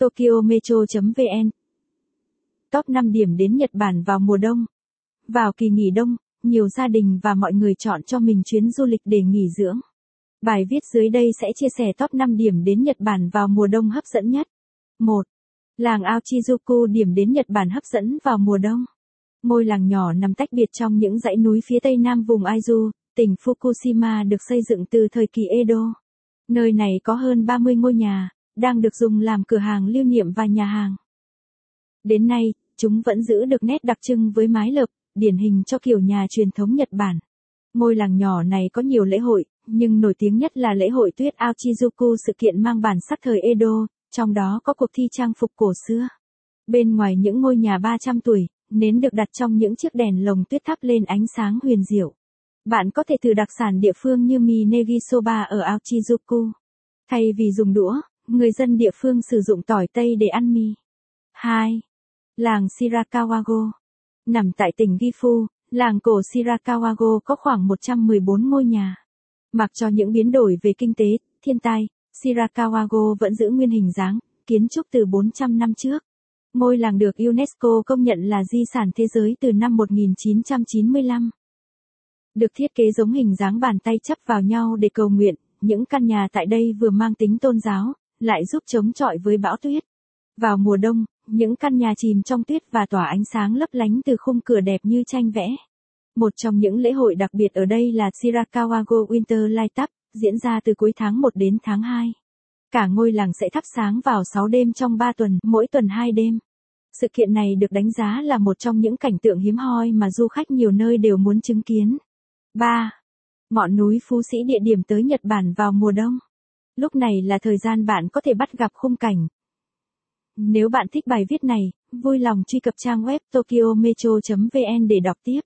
Tokyo Metro.vn Top 5 điểm đến Nhật Bản vào mùa đông. Vào kỳ nghỉ đông, nhiều gia đình và mọi người chọn cho mình chuyến du lịch để nghỉ dưỡng. Bài viết dưới đây sẽ chia sẻ top 5 điểm đến Nhật Bản vào mùa đông hấp dẫn nhất. 1. Làng Aochizuku điểm đến Nhật Bản hấp dẫn vào mùa đông. Ngôi làng nhỏ nằm tách biệt trong những dãy núi phía tây nam vùng Aizu, tỉnh Fukushima được xây dựng từ thời kỳ Edo. Nơi này có hơn 30 ngôi nhà, đang được dùng làm cửa hàng lưu niệm và nhà hàng. Đến nay, chúng vẫn giữ được nét đặc trưng với mái lợp, điển hình cho kiểu nhà truyền thống Nhật Bản. Ngôi làng nhỏ này có nhiều lễ hội, nhưng nổi tiếng nhất là lễ hội tuyết Aochizuku sự kiện mang bản sắc thời Edo, trong đó có cuộc thi trang phục cổ xưa. Bên ngoài những ngôi nhà 300 tuổi, nến được đặt trong những chiếc đèn lồng tuyết thắp lên ánh sáng huyền diệu. Bạn có thể thử đặc sản địa phương như mì negisoba ở Aochizuku. Thay vì dùng đũa, người dân địa phương sử dụng tỏi tây để ăn mì. 2. Làng Shirakawago Nằm tại tỉnh Gifu, làng cổ Shirakawago có khoảng 114 ngôi nhà. Mặc cho những biến đổi về kinh tế, thiên tai, Shirakawago vẫn giữ nguyên hình dáng, kiến trúc từ 400 năm trước. Ngôi làng được UNESCO công nhận là di sản thế giới từ năm 1995. Được thiết kế giống hình dáng bàn tay chấp vào nhau để cầu nguyện, những căn nhà tại đây vừa mang tính tôn giáo, lại giúp chống chọi với bão tuyết. Vào mùa đông, những căn nhà chìm trong tuyết và tỏa ánh sáng lấp lánh từ khung cửa đẹp như tranh vẽ. Một trong những lễ hội đặc biệt ở đây là Shirakawago Winter Light Up, diễn ra từ cuối tháng 1 đến tháng 2. Cả ngôi làng sẽ thắp sáng vào 6 đêm trong 3 tuần, mỗi tuần 2 đêm. Sự kiện này được đánh giá là một trong những cảnh tượng hiếm hoi mà du khách nhiều nơi đều muốn chứng kiến. 3. Ngọn núi Phú Sĩ địa điểm tới Nhật Bản vào mùa đông. Lúc này là thời gian bạn có thể bắt gặp khung cảnh. Nếu bạn thích bài viết này, vui lòng truy cập trang web tokyometro.vn để đọc tiếp.